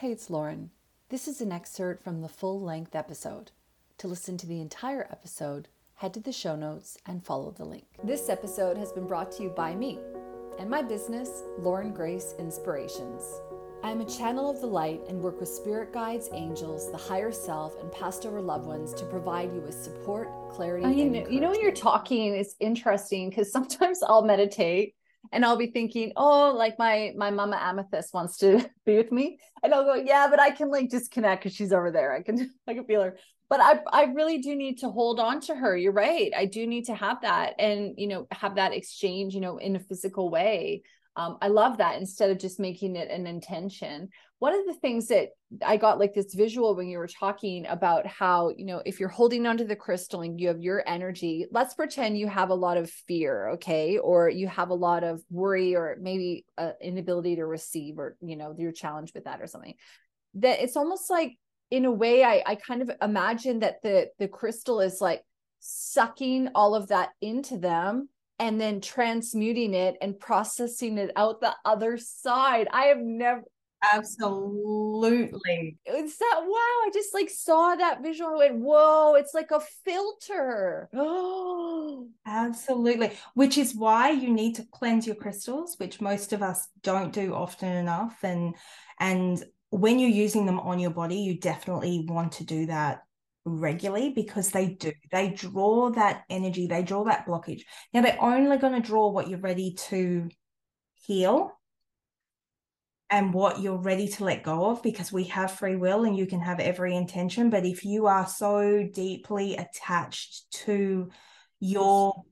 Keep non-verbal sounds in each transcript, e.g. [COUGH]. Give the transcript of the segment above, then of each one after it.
Hey, it's Lauren. This is an excerpt from the full length episode. To listen to the entire episode, head to the show notes and follow the link. This episode has been brought to you by me and my business, Lauren Grace Inspirations. I am a channel of the light and work with spirit guides, angels, the higher self, and passed over loved ones to provide you with support, clarity. I and mean, you know, when you're talking, it's interesting because sometimes I'll meditate and I'll be thinking, oh, like my my mama Amethyst wants to [LAUGHS] be with me, and I'll go, yeah, but I can like disconnect because she's over there. I can [LAUGHS] I can feel her. But I I really do need to hold on to her. You're right. I do need to have that, and you know, have that exchange, you know, in a physical way um, i love that instead of just making it an intention. One of the things that i got like this visual when you were talking about how you know if you're holding onto the crystal and you have your energy let's pretend you have a lot of fear okay? Or you have a lot of worry or maybe an inability to receive or you know you're challenged with that or something. That it's almost like in a way i i kind of imagine that the the crystal is like sucking all of that into them and then transmuting it and processing it out the other side. I have never Absolutely. It's that wow. I just like saw that visual. I went, whoa, it's like a filter. Oh, [GASPS] absolutely. Which is why you need to cleanse your crystals, which most of us don't do often enough. And and when you're using them on your body, you definitely want to do that regularly because they do. They draw that energy they draw that blockage. Now they're only going to draw what you're ready to heal and what you're ready to let go of because we have free will and you can have every intention. But if you are so deeply attached to your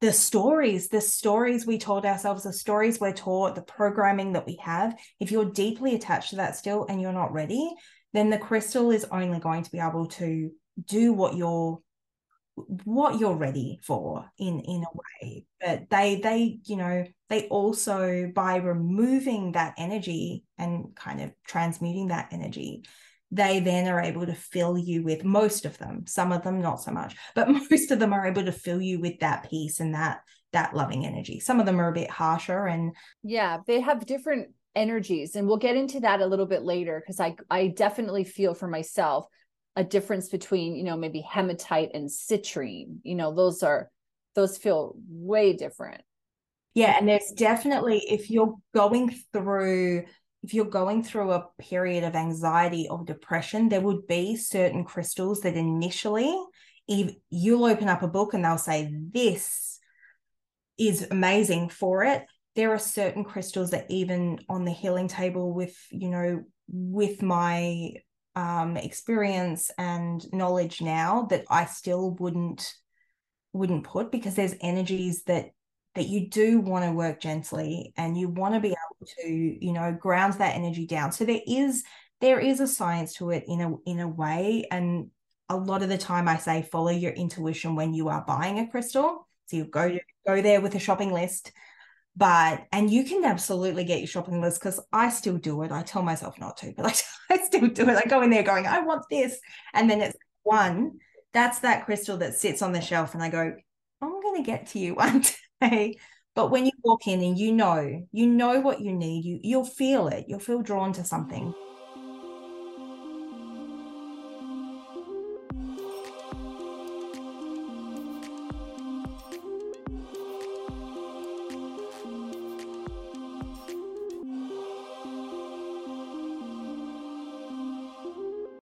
the stories the stories we told ourselves the stories we're taught the programming that we have if you're deeply attached to that still and you're not ready then the crystal is only going to be able to do what you're what you're ready for in in a way. But they they you know they also by removing that energy and kind of transmuting that energy they then are able to fill you with most of them some of them not so much but [LAUGHS] most of them are able to fill you with that peace and that that loving energy. Some of them are a bit harsher and yeah they have different energies and we'll get into that a little bit later because i i definitely feel for myself a difference between you know maybe hematite and citrine you know those are those feel way different. Yeah and there's definitely if you're going through if you're going through a period of anxiety or depression there would be certain crystals that initially if you'll open up a book and they'll say this is amazing for it there are certain crystals that even on the healing table with you know with my um, experience and knowledge now that I still wouldn't wouldn't put because there's energies that that you do want to work gently and you want to be able to you know ground that energy down. So there is there is a science to it in a in a way. And a lot of the time I say follow your intuition when you are buying a crystal. So you go go there with a shopping list but and you can absolutely get your shopping list because I still do it. I tell myself not to, but I, [LAUGHS] I still do it. I go in there going, I want this, and then it's one. That's that crystal that sits on the shelf, and I go, I'm going to get to you [LAUGHS] one day. But when you walk in and you know, you know what you need, you you'll feel it. You'll feel drawn to something.